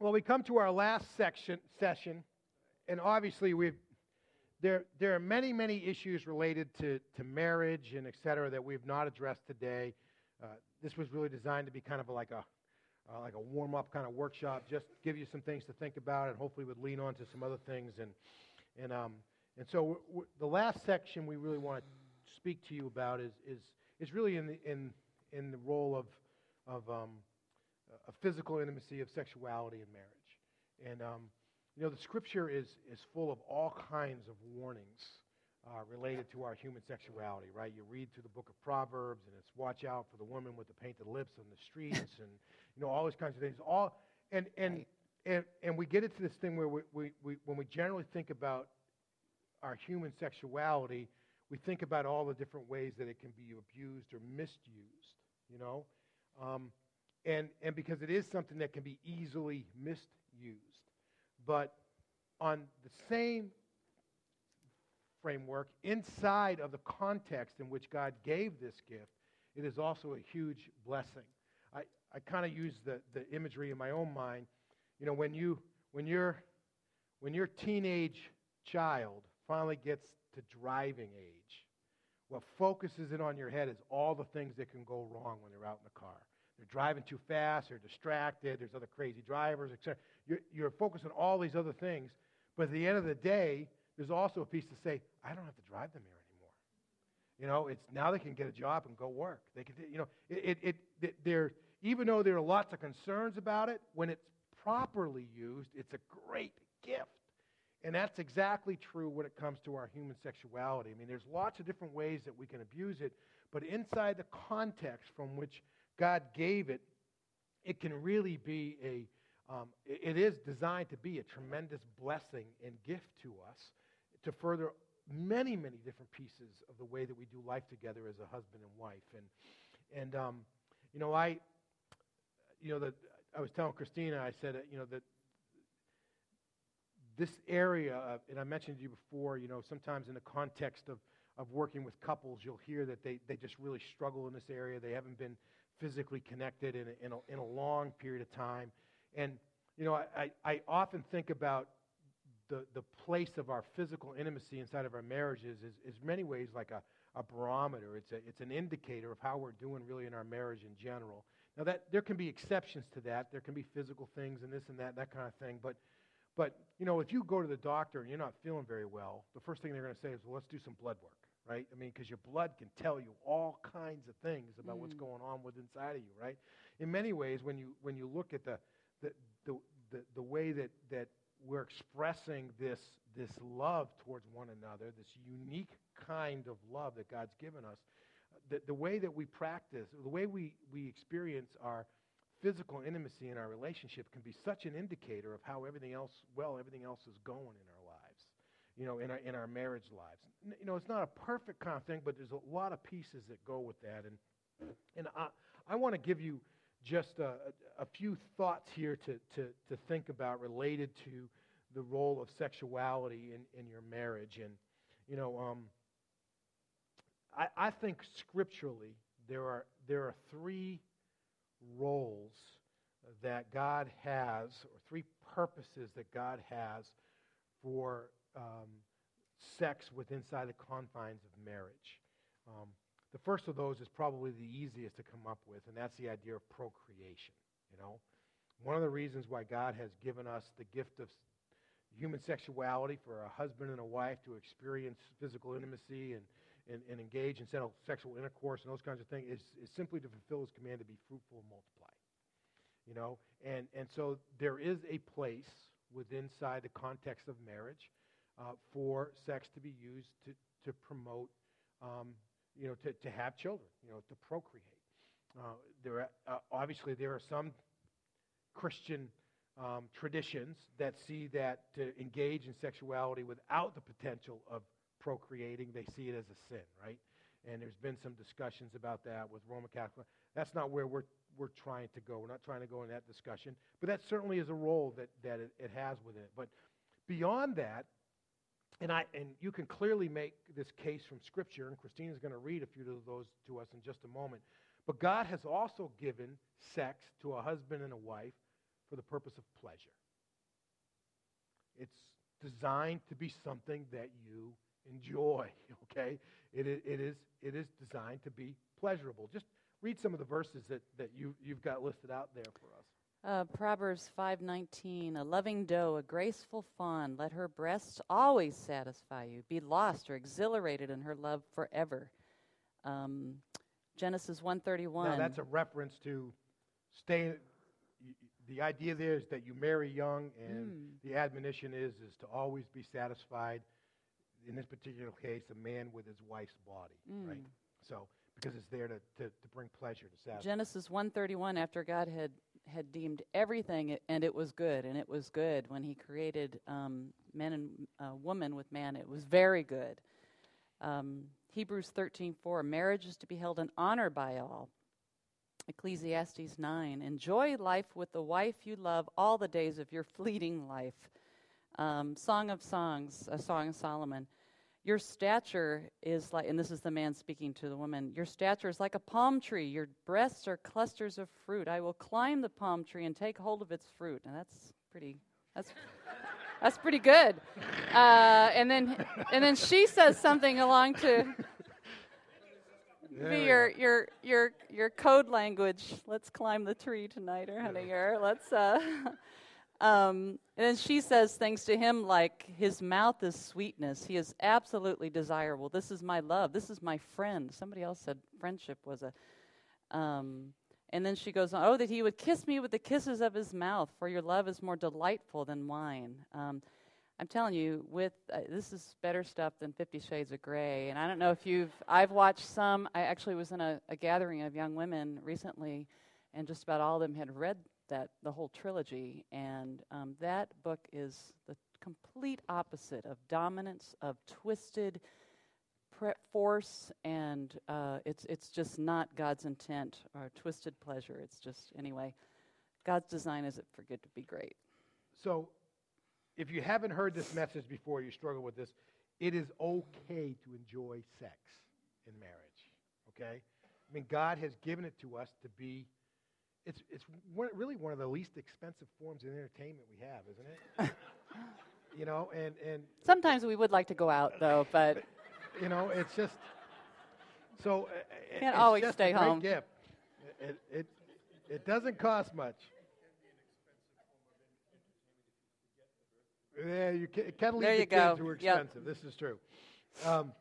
Well, we come to our last section session, and obviously we've there there are many many issues related to to marriage and et cetera that we've not addressed today. Uh, this was really designed to be kind of like a uh, like a warm up kind of workshop, just give you some things to think about, and hopefully would lean on to some other things. And and um and so w- w- the last section we really want to speak to you about is is is really in the in in the role of of um, a physical intimacy of sexuality in marriage. And, um, you know, the scripture is, is full of all kinds of warnings uh, related to our human sexuality, right? You read through the book of Proverbs, and it's watch out for the woman with the painted lips on the streets, and, you know, all these kinds of things. All, and, and, and, and we get into this thing where we, we, we, when we generally think about our human sexuality, we think about all the different ways that it can be abused or misused, you know? Um, and, and because it is something that can be easily misused. But on the same framework, inside of the context in which God gave this gift, it is also a huge blessing. I, I kind of use the, the imagery in my own mind. You know, when, you, when, your, when your teenage child finally gets to driving age, what focuses in on your head is all the things that can go wrong when they're out in the car. They're driving too fast, they're distracted, there's other crazy drivers, etc. You're, you're focused on all these other things, but at the end of the day, there's also a piece to say, I don't have to drive them here anymore. You know, it's now they can get a job and go work. They can, you know, it, it, it they're, even though there are lots of concerns about it, when it's properly used, it's a great gift. And that's exactly true when it comes to our human sexuality. I mean, there's lots of different ways that we can abuse it, but inside the context from which God gave it, it can really be a, um, it is designed to be a tremendous blessing and gift to us to further many, many different pieces of the way that we do life together as a husband and wife. And, and um, you know, I, you know, that I was telling Christina, I said, you know, that this area, of, and I mentioned to you before, you know, sometimes in the context of, of working with couples, you'll hear that they, they just really struggle in this area. They haven't been physically connected in a, in a, in a long period of time. And, you know, I, I often think about the, the place of our physical intimacy inside of our marriages is, is many ways like a, a barometer. It's, a, it's an indicator of how we're doing really in our marriage in general. Now, that, there can be exceptions to that. There can be physical things and this and that, that kind of thing. But, but you know, if you go to the doctor and you're not feeling very well, the first thing they're going to say is, well, let's do some blood work right? I mean, because your blood can tell you all kinds of things about mm. what's going on with inside of you, right? In many ways, when you when you look at the the the, the, the way that, that we're expressing this this love towards one another, this unique kind of love that God's given us, the, the way that we practice, the way we, we experience our physical intimacy in our relationship can be such an indicator of how everything else, well, everything else is going in our you know, in our, in our marriage lives. You know, it's not a perfect kind of thing, but there's a lot of pieces that go with that. And, and I, I want to give you just a, a few thoughts here to, to, to think about related to the role of sexuality in, in your marriage. And, you know, um, I, I think scripturally there are, there are three roles that God has, or three purposes that God has for um, sex with inside the confines of marriage. Um, the first of those is probably the easiest to come up with, and that's the idea of procreation. You know, one of the reasons why God has given us the gift of human sexuality for a husband and a wife to experience physical intimacy and, and, and engage in sexual intercourse and those kinds of things is, is simply to fulfill his command to be fruitful and multiply. You know, and, and so there is a place within inside the context of marriage uh, for sex to be used to, to promote, um, you know, to, to have children, you know, to procreate. Uh, there are, uh, obviously, there are some Christian um, traditions that see that to engage in sexuality without the potential of procreating, they see it as a sin, right? And there's been some discussions about that with Roman Catholic. That's not where we're, we're trying to go. We're not trying to go in that discussion. But that certainly is a role that, that it, it has within it. But beyond that, and, I, and you can clearly make this case from Scripture, and Christina's going to read a few of those to us in just a moment. But God has also given sex to a husband and a wife for the purpose of pleasure. It's designed to be something that you enjoy, okay? It it is, it is designed to be pleasurable. Just read some of the verses that, that you, you've got listed out there for us. Uh, Proverbs 5:19 A loving doe, a graceful fawn, let her breasts always satisfy you. Be lost or exhilarated in her love forever. Um, Genesis 1:31 Now, that's a reference to stay. The idea there is that you marry young, and Mm. the admonition is is to always be satisfied. In this particular case, a man with his wife's body, right? Mm. So, because it's there to, to, to bring pleasure to satisfy. Genesis 1:31 after God had had deemed everything and it was good and it was good when he created um, men and uh, woman with man it was very good. Um, Hebrews 13:4 marriage is to be held in honor by all. Ecclesiastes 9 enjoy life with the wife you love all the days of your fleeting life. Um, Song of Songs, a Song of Solomon. Your stature is like, and this is the man speaking to the woman, your stature is like a palm tree. Your breasts are clusters of fruit. I will climb the palm tree and take hold of its fruit. And that's pretty, that's, that's pretty good. Uh, and then, and then she says something along to be your, your, your, your code language. Let's climb the tree tonight, or honey, or let's, uh, Um, and then she says things to him like, His mouth is sweetness. He is absolutely desirable. This is my love. This is my friend. Somebody else said friendship was a. Um, and then she goes on, Oh, that he would kiss me with the kisses of his mouth, for your love is more delightful than wine. Um, I'm telling you, with uh, this is better stuff than Fifty Shades of Grey. And I don't know if you've, I've watched some. I actually was in a, a gathering of young women recently, and just about all of them had read that the whole trilogy, and um, that book is the complete opposite of dominance, of twisted force, and uh, it's it's just not God's intent or twisted pleasure. It's just anyway, God's design is it for good to be great. So, if you haven't heard this message before, you struggle with this, it is okay to enjoy sex in marriage. Okay? I mean, God has given it to us to be. It's, it's one, really one of the least expensive forms of entertainment we have, isn't it? you know, and, and Sometimes we would like to go out though, but you know, it's just so. uh, uh, Can't it's always just stay a home. Gift. It, it it doesn't cost much. Yeah, you can, it can lead There to you go. kids who are Yep. expensive. This is true. Um,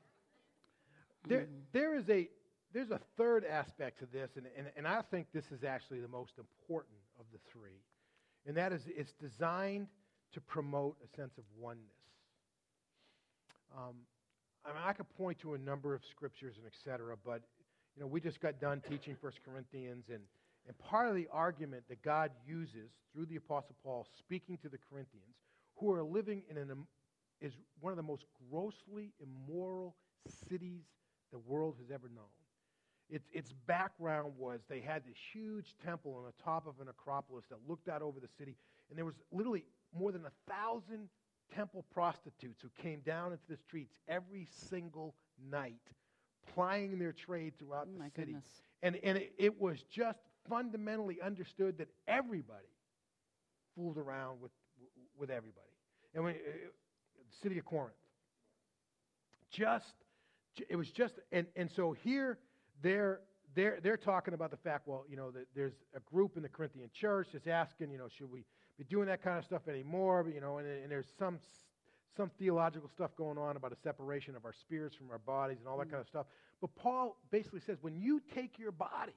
there, Mm-hmm. there is a there's a third aspect to this, and, and, and I think this is actually the most important of the three, and that is it's designed to promote a sense of oneness. Um, I mean, I could point to a number of scriptures and et cetera, but you know, we just got done teaching First Corinthians, and, and part of the argument that God uses through the Apostle Paul speaking to the Corinthians, who are living in an is one of the most grossly immoral cities the world has ever known. Its, its background was they had this huge temple on the top of an acropolis that looked out over the city, and there was literally more than a thousand temple prostitutes who came down into the streets every single night, plying their trade throughout oh the city. goodness. And, and it, it was just fundamentally understood that everybody fooled around with, with everybody. And when, uh, the city of Corinth. Just, it was just, and, and so here they're, they're, they're talking about the fact, well, you know, that there's a group in the Corinthian church that's asking, you know, should we be doing that kind of stuff anymore? But, you know, and, and there's some, some theological stuff going on about a separation of our spirits from our bodies and all that Mm. kind of stuff. But Paul basically says when you take your body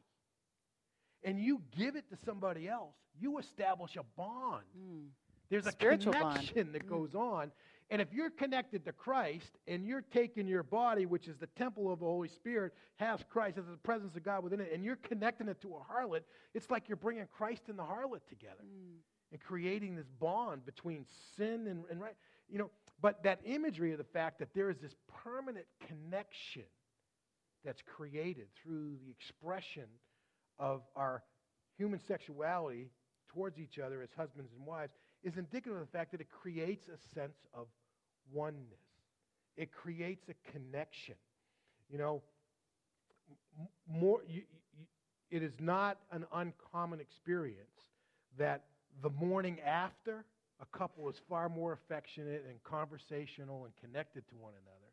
and you give it to somebody else, you establish a bond. Mm. There's a Spiritual bond. that Mm. goes on. And if you're connected to Christ and you're taking your body, which is the temple of the Holy Spirit, has Christ, has the presence of God within it, and you're connecting it to a harlot, it's like you're bringing Christ and the harlot together Mm. and creating this bond between sin and, and right. You know, but that imagery of the fact that there is this permanent connection that's created through the expression of our human sexuality towards each other as husbands and wives is indicative of the fact that it creates a sense of oneness. It creates a connection. You know, more. You, you, it is not an uncommon experience that the morning after, a couple is far more affectionate and conversational and connected to one another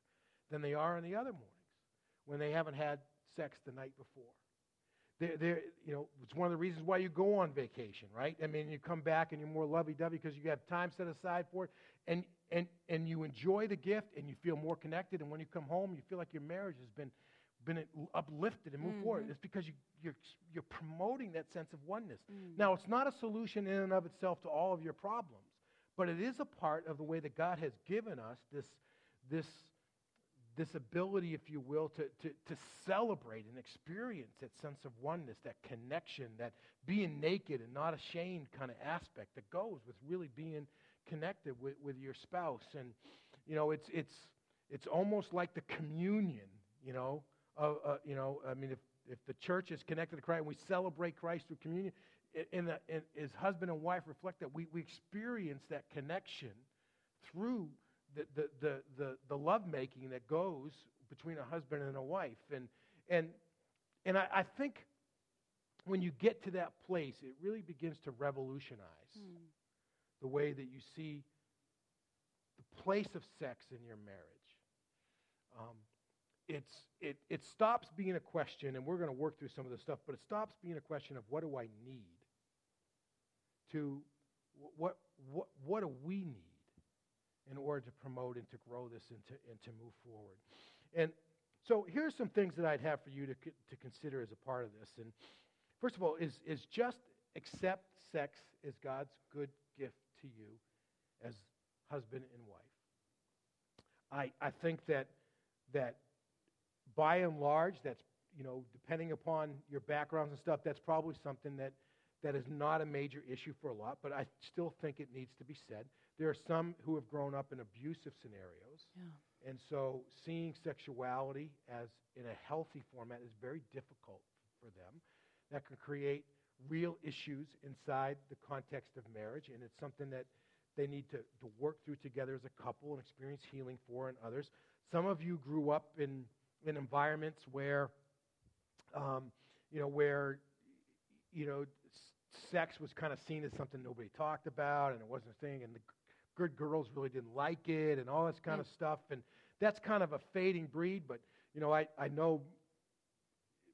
than they are in the other mornings when they haven't had sex the night before. They're, they're, you know, it's one of the reasons why you go on vacation, right? I mean, you come back and you're more lovey-dovey because you have time set aside for it, and, and, and you enjoy the gift and you feel more connected. And when you come home, you feel like your marriage has been, been uplifted and moved Mm-hmm. forward. It's because you, you're, you're promoting that sense of oneness. Mm. Now, it's not a solution in and of itself to all of your problems, but it is a part of the way that God has given us this, this, this ability, if you will, to, to, to celebrate and experience that sense of oneness, that connection, that being naked and not ashamed kind of aspect that goes with really being connected with, with your spouse. And, you know, it's, it's, it's almost like the communion, you know, of, uh, you know, I mean, if, if the church is connected to Christ and we celebrate Christ through communion, in, as husband and wife reflect that, we, we experience that connection through the, the, the, the, the lovemaking that goes between a husband and a wife. And, and, and I, I think when you get to that place, it really begins to revolutionize Mm. The way that you see the place of sex in your marriage. Um, it's, it, it stops being a question, and we're going to work through some of this stuff, but it stops being a question of what do I need to what, what, what do we need in order to promote and to grow this and to, and to move forward. And so here's some things that I'd have for you to, to consider as a part of this. And first of all, is, is just accept sex as God's good gift to you as husband and wife. I, I think that, that by and large, that's, you know, depending upon your backgrounds and stuff, that's probably something that, that is not a major issue for a lot, but I still think it needs to be said. There are some who have grown up in abusive scenarios, Yeah. and so seeing sexuality as in a healthy format is very difficult for them. That can create real issues inside the context of marriage, and it's something that they need to, to work through together as a couple and experience healing for and others. Some of you grew up in, in environments where, um, you know, where, you know, sex was kind of seen as something nobody talked about, and it wasn't a thing, and the good girls really didn't like it, and all this kind Mm. of stuff. And that's kind of a fading breed, but, you know, I, I know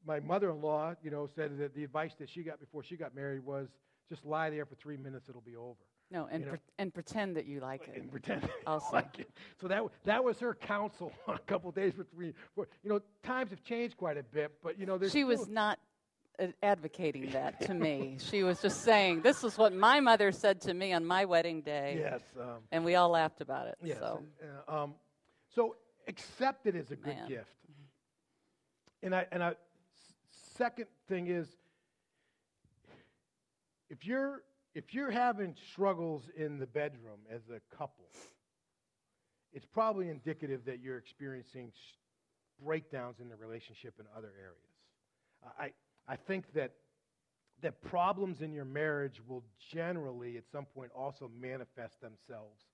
my mother-in-law, you know, said that the advice that she got before she got married was just lie there for three minutes, it'll be over. No, and You know- pre- and pretend that you like it. And pretend Also. like it. So that, w- that was her counsel on a couple of days between. For, you know, times have changed quite a bit, but, you know, there's She was not advocating that to me. She was just saying, "This is what my mother said to me on my wedding day," Yes. Um, and we all laughed about it. Yes. So uh, um, so accept it as a good Man. gift. And I and I second thing is if you're if you're having struggles in the bedroom as a couple, it's probably indicative that you're experiencing breakdowns in the relationship in other areas. I I think that that problems in your marriage will generally at some point also manifest themselves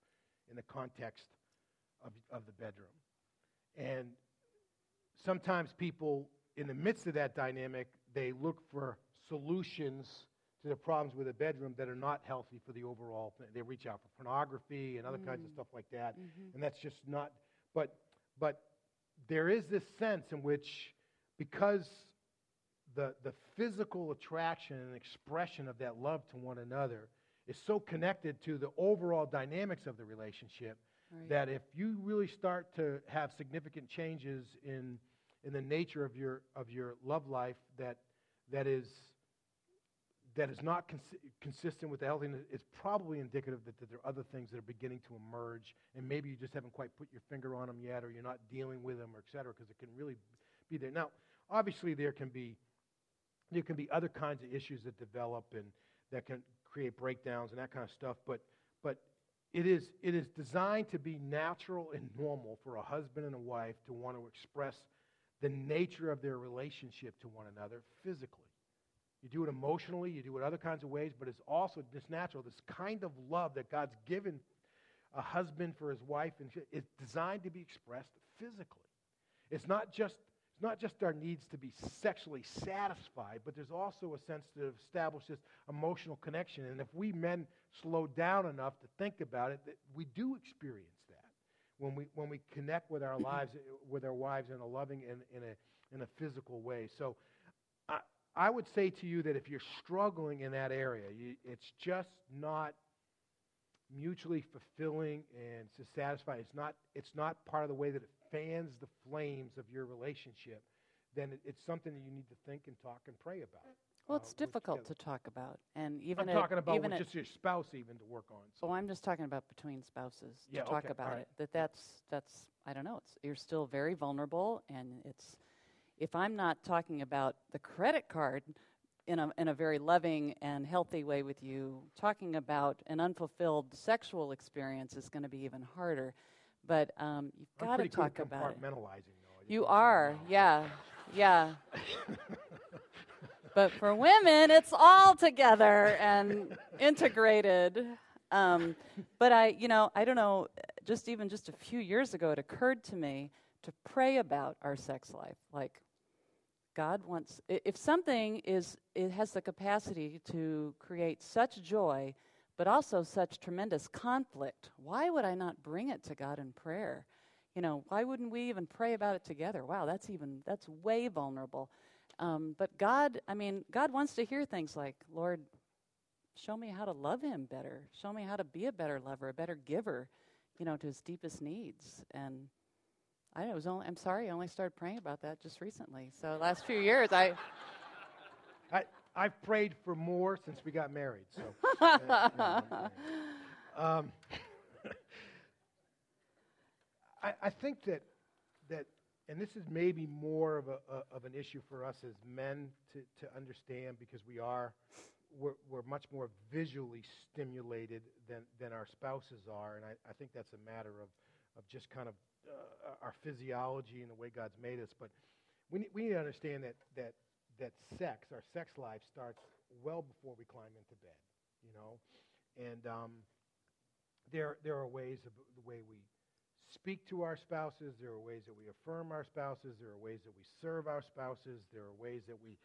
in the context of, of the bedroom. And sometimes people, in the midst of that dynamic, they look for solutions to the problems with the bedroom that are not healthy for the overall thing. They reach out for pornography and other kinds of Mm. stuff like that. Mhm. And that's just not, but, but there is this sense in which, because the, the physical attraction and expression of that love to one another is so connected to the overall dynamics of the relationship Right. that if you really start to have significant changes in, in the nature of your, of your love life that, that is that is not consi- consistent with the healthiness, it's probably indicative that, that there are other things that are beginning to emerge, and maybe you just haven't quite put your finger on them yet, or you're not dealing with them, or et cetera, because it can really be there. Now, obviously, there can be there can be other kinds of issues that develop and that can create breakdowns and that kind of stuff, but but it is it is designed to be natural and normal for a husband and a wife to want to express the nature of their relationship to one another physically. You do it emotionally, you do it other kinds of ways, but it's also this natural, this kind of love that God's given a husband for his wife and is designed to be expressed physically. It's not just it's not just our needs to be sexually satisfied, but there's also a sense to establish this emotional connection. And if we men slow down enough to think about it, that we do experience that when we when we connect with our mm-hmm. lives eh, with our wives in a loving and in a in a physical way. So I I would say to you that if you're struggling in that area, you, it's just not mutually fulfilling and to satisfy. It's not it's not part of the way that it fans the flames of your relationship. Then it, it's something that you need to think and talk and pray about. Well, uh, it's work difficult to talk about, and even I'm at- talking about even with at- just your spouse even to work on. So. Oh, I'm just talking about between spouses Yeah, to talk okay, about right. it. That that's that's I don't know. It's you're still very vulnerable, and it's if I'm not talking about the credit card in a in a very loving and healthy way with you, talking about an unfulfilled sexual experience is going to be even harder. But um, you've got to pretty good at talk about it. compartmentalizing, though. You want you to are, yeah, yeah. but for women, it's all together and integrated. Um, but I, you know, I don't know. Just even just a few years ago, it occurred to me to pray about our sex life. Like, God wants. If something is, it has the capacity to create such joy, but also such tremendous conflict. Why would I not bring it to God in prayer? You know, why wouldn't we even pray about it together? Wow, that's even that's way vulnerable. Um, but God, I mean, God wants to hear things like, Lord, show me how to love Him better. Show me how to be a better lover, a better giver, you know, to His deepest needs. And I was only, I'm sorry, I only started praying about that just recently. So last few years, I. I, I've prayed for more since we got married. So, um, I, I think that that, and this is maybe more of a, a of an issue for us as men to, to understand because we are we're, we're much more visually stimulated than than our spouses are, and I, I think that's a matter of of just kind of uh, our physiology and the way God's made us. But we need, we need to understand that that that sex, our sex life, starts well before we climb into bed. You know, and um, there there are ways of the way we speak to our spouses. There are ways that we affirm our spouses. There are ways that we serve our spouses. There are ways that we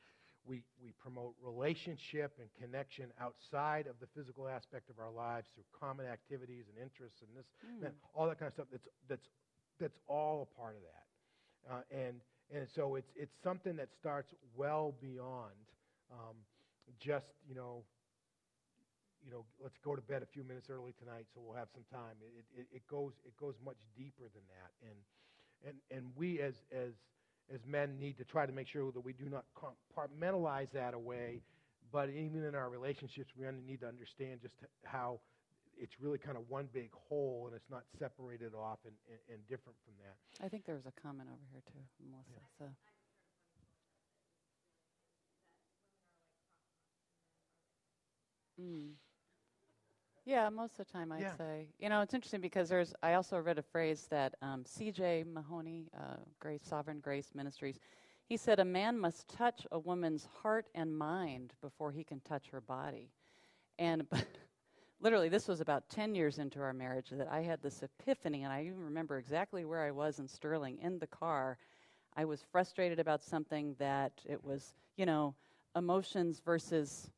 we, we promote relationship and connection outside of the physical aspect of our lives through common activities and interests and this, Mm. all that kind of stuff. That's that's that's all a part of that, uh, and and so it's it's something that starts well beyond um, just you know you know let's go to bed a few minutes early tonight so we'll have some time. It it, it goes it goes much deeper than that, and and and we as as as men need to try to make sure that we do not compartmentalize that away. But even in our relationships, we need to understand just how it's really kind of one big whole and it's not separated off and, and, and different from that. I think there was a comment over here too, from Melissa. So. Mm. Yeah, most of the time I'd Yeah. say. You know, it's interesting because there's. I also read a phrase that um, C.J. Mahaney, uh, Grace Sovereign Grace Ministries, he said a man must touch a woman's heart and mind before he can touch her body, and literally this was about 10 years into our marriage that I had this epiphany, and I even remember exactly where I was in Sterling in the car. I was frustrated about something that it was, you know, emotions versus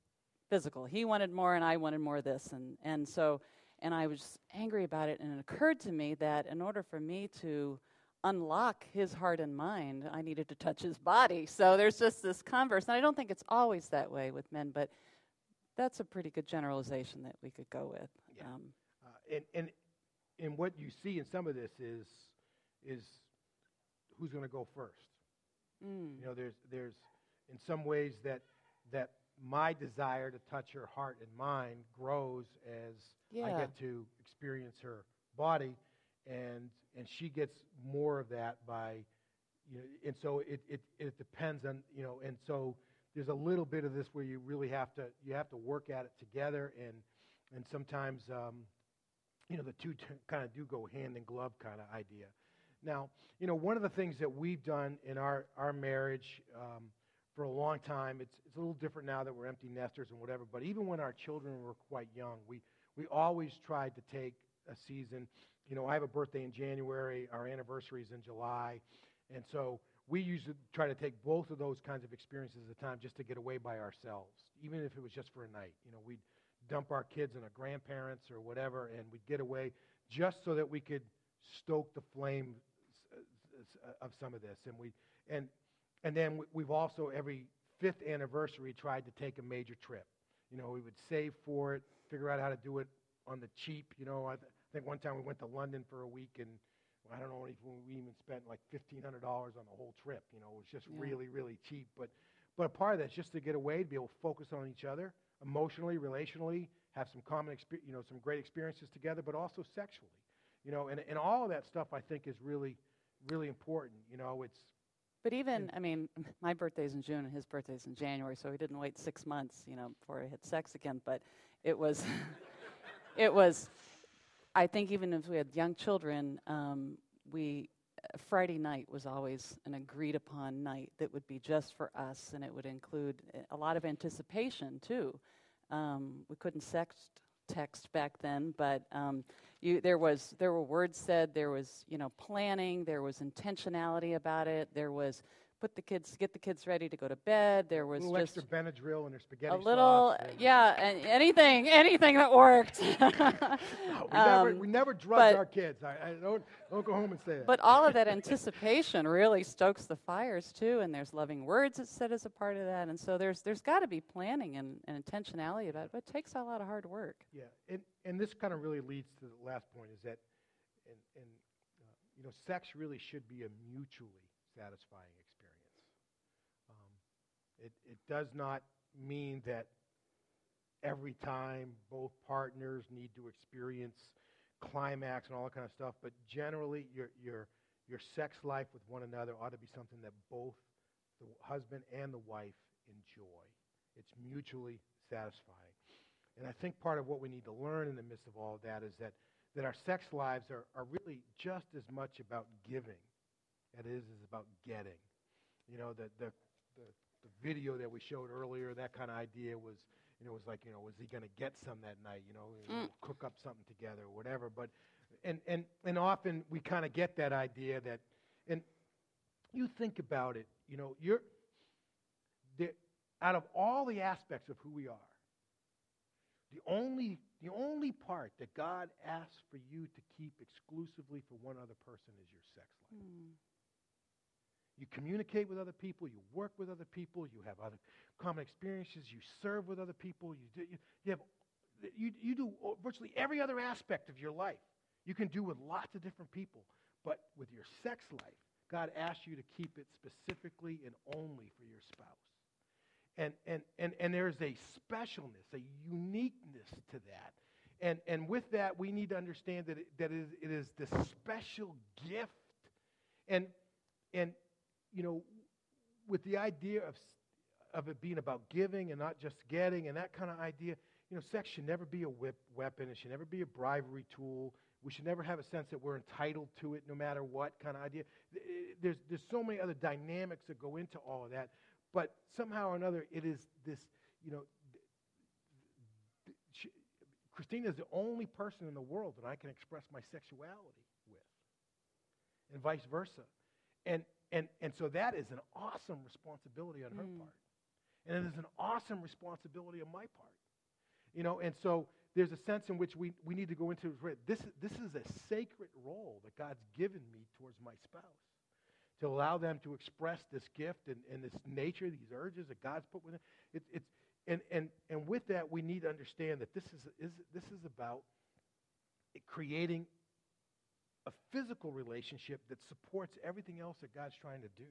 physical. He wanted more, and I wanted more of this, and and so, and I was angry about it, and it occurred to me that in order for me to unlock his heart and mind, I needed to touch his body. So there's just this converse, and I don't think it's always that way with men, but that's a pretty good generalization that we could go with. Yeah. Um, Uh, and, and, and what you see in some of this is, is who's going to go first. mm, You know, there's, there's in some ways that, that my desire to touch her heart and mind grows as I get to experience her body, and, and she gets more of that by, you know, and so it, it, it depends on, you know, and so there's a little bit of this where you really have to, you have to work at it together, and, and sometimes, um, you know, the two t- kind of do go hand in glove kind of idea. Now, you know, one of the things that we've done in our, our marriage um, for a long time, it's, it's a little different now that we're empty nesters and whatever, but even when our children were quite young, we, we always tried to take a season. You know, I have a birthday in January, our anniversary is in July, and so we usually try to take both of those kinds of experiences at a time just to get away by ourselves, even if it was just for a night. You know, we'd dump our kids and our grandparents or whatever, and we'd get away just so that we could stoke the flame uh, uh, of some of this. And we and and then we've also every fifth anniversary tried to take a major trip. You know, we would save for it, figure out how to do it on the cheap. You know, I, th- I think one time we went to London for a week and I don't know if we even spent like fifteen hundred dollars on the whole trip. You know, it was just yeah. really, really cheap. But but a part of that's just to get away, to be able to focus on each other emotionally, relationally, have some common, exper- you know, some great experiences together, but also sexually. You know, and and all of that stuff I think is really, really important. You know, it's. But even, I mean, my birthday's in June and his birthday's in January, so we didn't wait six months, you know, before I had sex again. But it was, it was I think even if we had young children, um, we Friday night was always an agreed upon night that would be just for us, and it would include a lot of anticipation too. Um, we couldn't sext text back then, but um, you, there was there were words said, there was you know planning, there was intentionality about it, there was put the kids, get the kids ready to go to bed. There was a little just extra Benadryl and their spaghetti a little, sauce yeah, and anything, anything that worked. no, we, um, never, we never drugged our kids. I, I, don't, don't go home and say that. But all of that anticipation really stokes the fires too, and there's loving words that's said as a part of that, and so there's there's got to be planning and, and intentionality about it. But it takes a lot of hard work. Yeah, and and this kind of really leads to the last point is that, and, and uh, you know, sex really should be a mutually satisfying it, it does not mean that every time both partners need to experience climax and all that kind of stuff, but generally your, your, your sex life with one another ought to be something that both the husband and the wife enjoy. It's mutually satisfying. And I think part of what we need to learn in the midst of all of that is that, that our sex lives are, are really just as much about giving as it is about getting. You know, the, the, the the video that we showed earlier, that kind of idea was, you know, was like, you know, was he going to get some that night? You know, mm. cook up something together or whatever. But and and and often we kind of get that idea that, and you think about it, you know, you're the, out of all the aspects of who we are, the only the only part that God asks for you to keep exclusively for one other person is your sex life. Mm. You communicate with other people, you work with other people, you have other common experiences, you serve with other people, you, do, you, you, have, you, you do virtually every other aspect of your life. You can do with lots of different people. But with your sex life, God asks you to keep it specifically and only for your spouse. And, and, and, and there's a specialness, a uniqueness to that. And, and with that, we need to understand that it, that it is, it is this special gift. And, and, you know, with the idea of, of it being about giving and not just getting and that kind of idea, you know, sex should never be a whip weapon. It should never be a bribery tool. We should never have a sense that we're entitled to it no matter what kind of idea. Eh, there's, there's so many other dynamics that go into all of that. But somehow or another, it is this, you know, Christina is the only person in the world that I can express my sexuality with, and vice versa. And, and, and so that is an awesome responsibility on her mm. part. And it is an awesome responsibility on my part. You know, and so there's a sense in which we, we need to go into this. This is a sacred role that God's given me towards my spouse to allow them to express this gift and, and this nature, these urges that God's put within. It, it's and, and, and with that, we need to understand that this is, is this is about creating a physical relationship that supports everything else that God's trying to do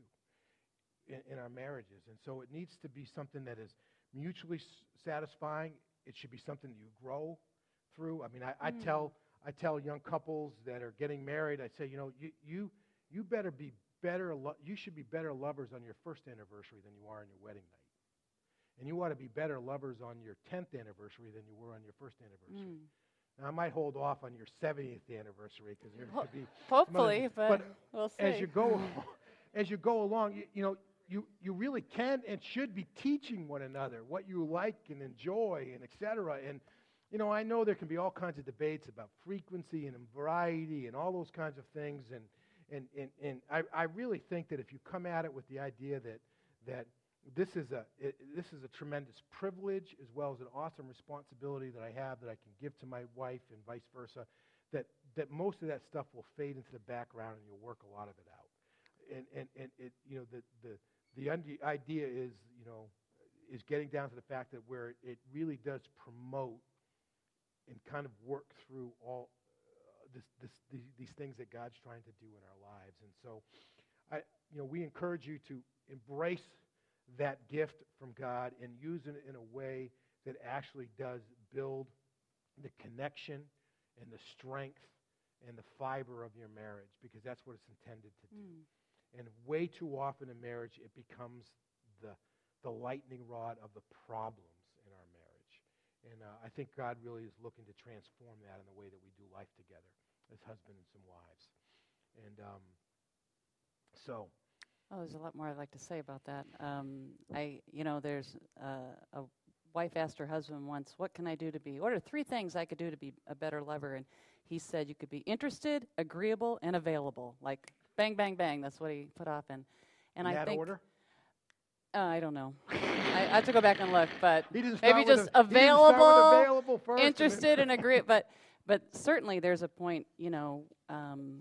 in, in our marriages. And so it needs to be something that is mutually satisfying. It should be something that you grow through. I mean, I, I mm. tell I tell young couples that are getting married, I say, you know, you you you better be better. Lo- you should be better lovers on your first anniversary than you are on your wedding night, and you ought to be better lovers on your tenth anniversary than you were on your first anniversary. Mm. Now, I might hold off on your 70th anniversary because there could be hopefully, but, but, we'll see. As you go, as you go along, you, you, know, you, you really can and should be teaching one another what you like and enjoy and etc. And you know, I know there can be all kinds of debates about frequency and variety and all those kinds of things. And And, and, and I, I really think that if you come at it with the idea that, that this, is a, it, this is a tremendous privilege as well as an awesome responsibility that I have that I can give to my wife and vice versa, that, that most of that stuff will fade into the background and you'll work a lot of it out. And, and, and it, you know, the, the, the idea is, you know, is getting down to the fact that where it really does promote and kind of work through all uh, this, these things that God's trying to do in our lives. And so, I, you know, we encourage you to embrace that gift from God and use it in a way that actually does build the connection and the strength and the fiber of your marriage because that's what it's intended to do. Mm. And way too often in marriage, it becomes the, the lightning rod of the problems in our marriage. And uh, I think God really is looking to transform that in the way that we do life together as husbands and some wives. And um, so, Oh, there's a lot more I'd like to say about that. Um, I, you know, there's uh, a wife asked her husband once, "What can I do to be? What are three things I could do to be a better lover?" And he said, "You could be interested, agreeable, and available." Like bang, bang, bang. That's what he put off. And and in I that think order? uh, I don't know. I, I have to go back and look, but maybe just a- he didn't start with available, available first interested, and agree. But but certainly there's a point. You know. Um,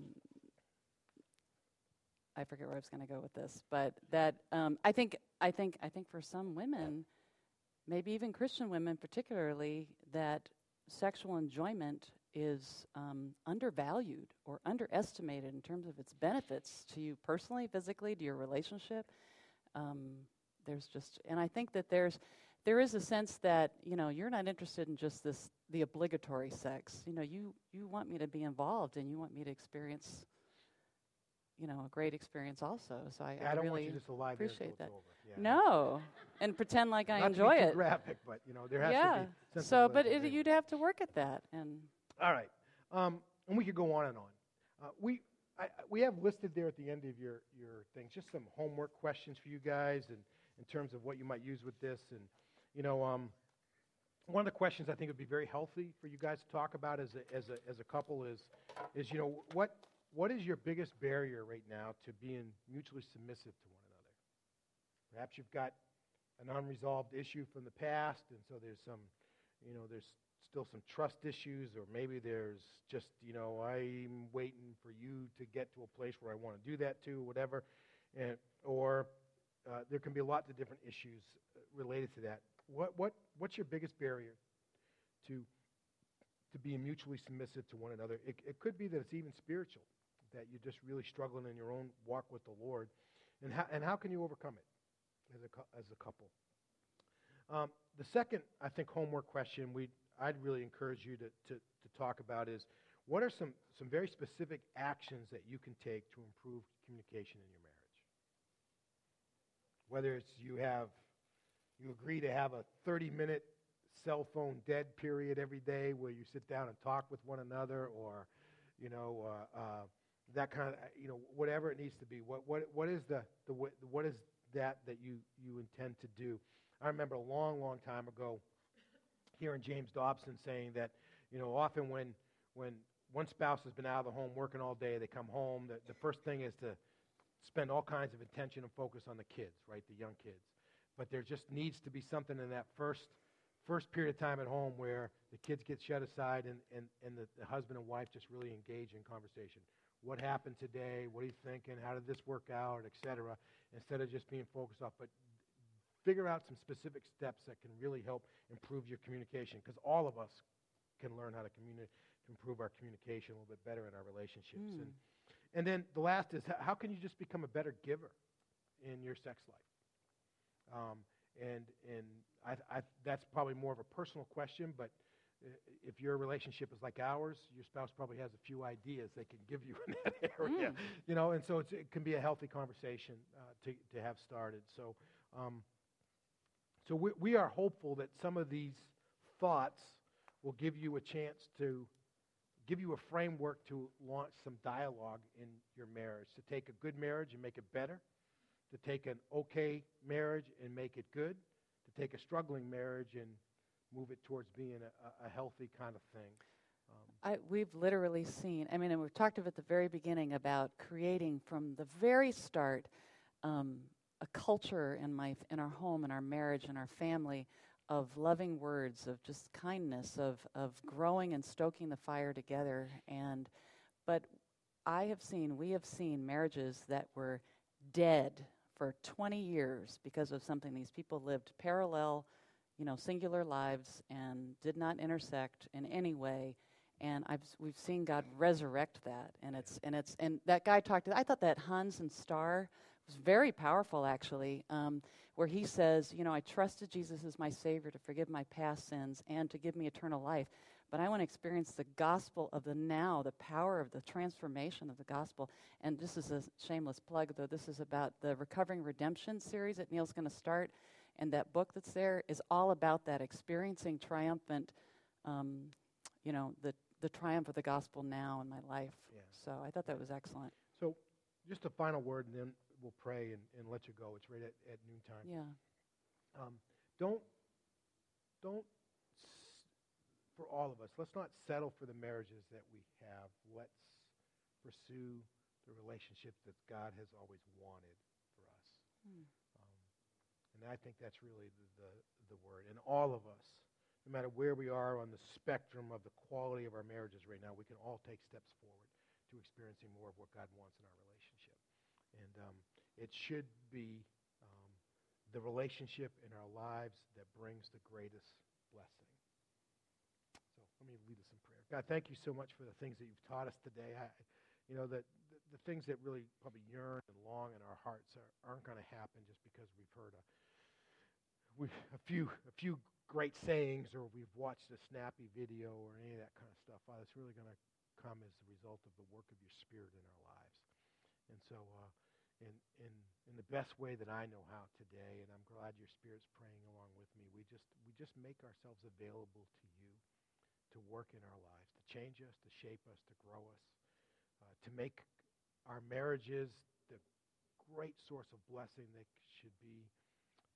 I forget where I was going to go with this, but that um, I think I think I think for some women, maybe even Christian women particularly, that sexual enjoyment is um, undervalued or underestimated in terms of its benefits to you personally, physically, to your relationship. Um, there's just, and I think that there's there is a sense that you know you're not interested in just this the obligatory sex. You know, you you want me to be involved and you want me to experience you know, a great experience also. So I, Yeah, I I don't really want you to lie appreciate that. it's over. Yeah. no, and pretend like I Not enjoy to be too it. graphic, but you know there has yeah. to be. So, but it, you'd have to work at that, and All right, um, and we could go on and on. Uh, we I, I- we have listed there at the end of your your things just some homework questions for you guys, and in terms of what you might use with this, and you know, um, one of the questions I think would be very healthy for you guys to talk about as a as a as a couple is is you know what what is your biggest barrier right now to being mutually submissive to one another? Perhaps you've got an unresolved issue from the past, and so there's some, you know, there's still some trust issues, or maybe there's just, you know, I'm waiting for you to get to a place where I want to do that too, whatever, and or uh, there can be lots of different issues uh, related to that. What what what's your biggest barrier to to being mutually submissive to one another? It, it could be that it's even spiritual, that you're just really struggling in your own walk with the Lord, and how and how can you overcome it as a as a couple? Um, the second, I think, homework question we I'd really encourage you to, to, to talk about is what are some, some very specific actions that you can take to improve communication in your marriage? Whether it's you have you agree to have a 30 minute cell phone dead period every day where you sit down and talk with one another or you know uh, uh, that kind of you know whatever it needs to be. What what what is the the what is that that you you intend to do? I remember a long long time ago hearing james dobson saying that you know often when when one spouse has been out of the home working all day they come home the, the first thing is to spend all kinds of attention and focus on the kids right the young kids. But there just needs to be something in that first first period of time at home where the kids get shut aside and, and, and the, the husband and wife just really engage in conversation. What happened today? What are you thinking? How did this work out? Et cetera. Instead of just being focused off, but figure out some specific steps that can really help improve your communication because all of us can learn how to communicate to improve our communication a little bit better in our relationships. Mm. And, and then the last is how can you just become a better giver in your sex life? Um, and and I, I, that's probably more of a personal question, but if your relationship is like ours, your spouse probably has a few ideas they can give you in that area, Mm. you know. And so it's, it can be a healthy conversation uh, to to have started. So, um, so we, we are hopeful that some of these thoughts will give you a chance to give you a framework to launch some dialogue in your marriage, to take a good marriage and make it better, to take an okay marriage and make it good, to take a struggling marriage and move it towards being a, a- healthy kind of thing. I, we've literally seen, I mean, and we've talked of at the very beginning about creating from the very start um, a culture in, my, in our home, in our marriage, in our family of loving words, of just kindness, of, of growing and stoking the fire together. And, but I have seen, we have seen marriages that were dead for 20 years because of something these people lived parallel, you know, singular lives and did not intersect in any way and I've we've seen God resurrect that, and it's and it's and that guy talked. I thought that Hans and Star was very powerful, actually, um, where he says, you know, I trusted Jesus as my Savior to forgive my past sins and to give me eternal life, but I want to experience the gospel of the now, the power of the transformation of the gospel. And this is a shameless plug, though. This is about the Recovering Redemption series that Neil's going to start, and that book that's there is all about that experiencing triumphant. Um, you know the the triumph of the gospel now in my life. Yeah. So I thought that was excellent. So, just a final word, and then we'll pray and, and let you go. It's right at, at noontime. Yeah. Um, don't, don't, s- for all of us, let's not settle for the marriages that we have. Let's pursue the relationship that God has always wanted for us. Hmm. And I think that's really the, the, the word. And all of us, no matter where we are on the spectrum of the quality of our marriages right now, we can all take steps forward to experiencing more of what God wants in our relationship. And um, it should be um, the relationship in our lives that brings the greatest blessing. So let me lead us in prayer. God, thank you so much for the things that you've taught us today. I, you know, that the, the things that really probably yearn and long in our hearts are, aren't going to happen just because we've heard a, we, a few a few great sayings or we've watched a snappy video or any of that kind of stuff. Father, it's really going to come as the result of the work of your Spirit in our lives. And so, uh, in, in, in the best way that I know how today, and I'm glad your Spirit's praying along with me, we just, we just make ourselves available to you to work in our lives, to change us, to shape us, to grow us, uh, to make our marriages the great source of blessing they should be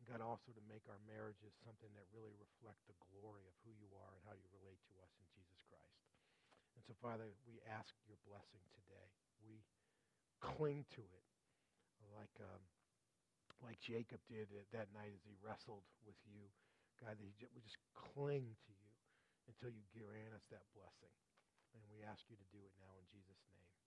God, also to make our marriages something that really reflect the glory of who you are and how you relate to us in Jesus Christ. And so, Father, we ask your blessing today. We cling to it like, um, like Jacob did that night as he wrestled with you. God, we just cling to you until you grant us that blessing. And we ask you to do it now in Jesus' name.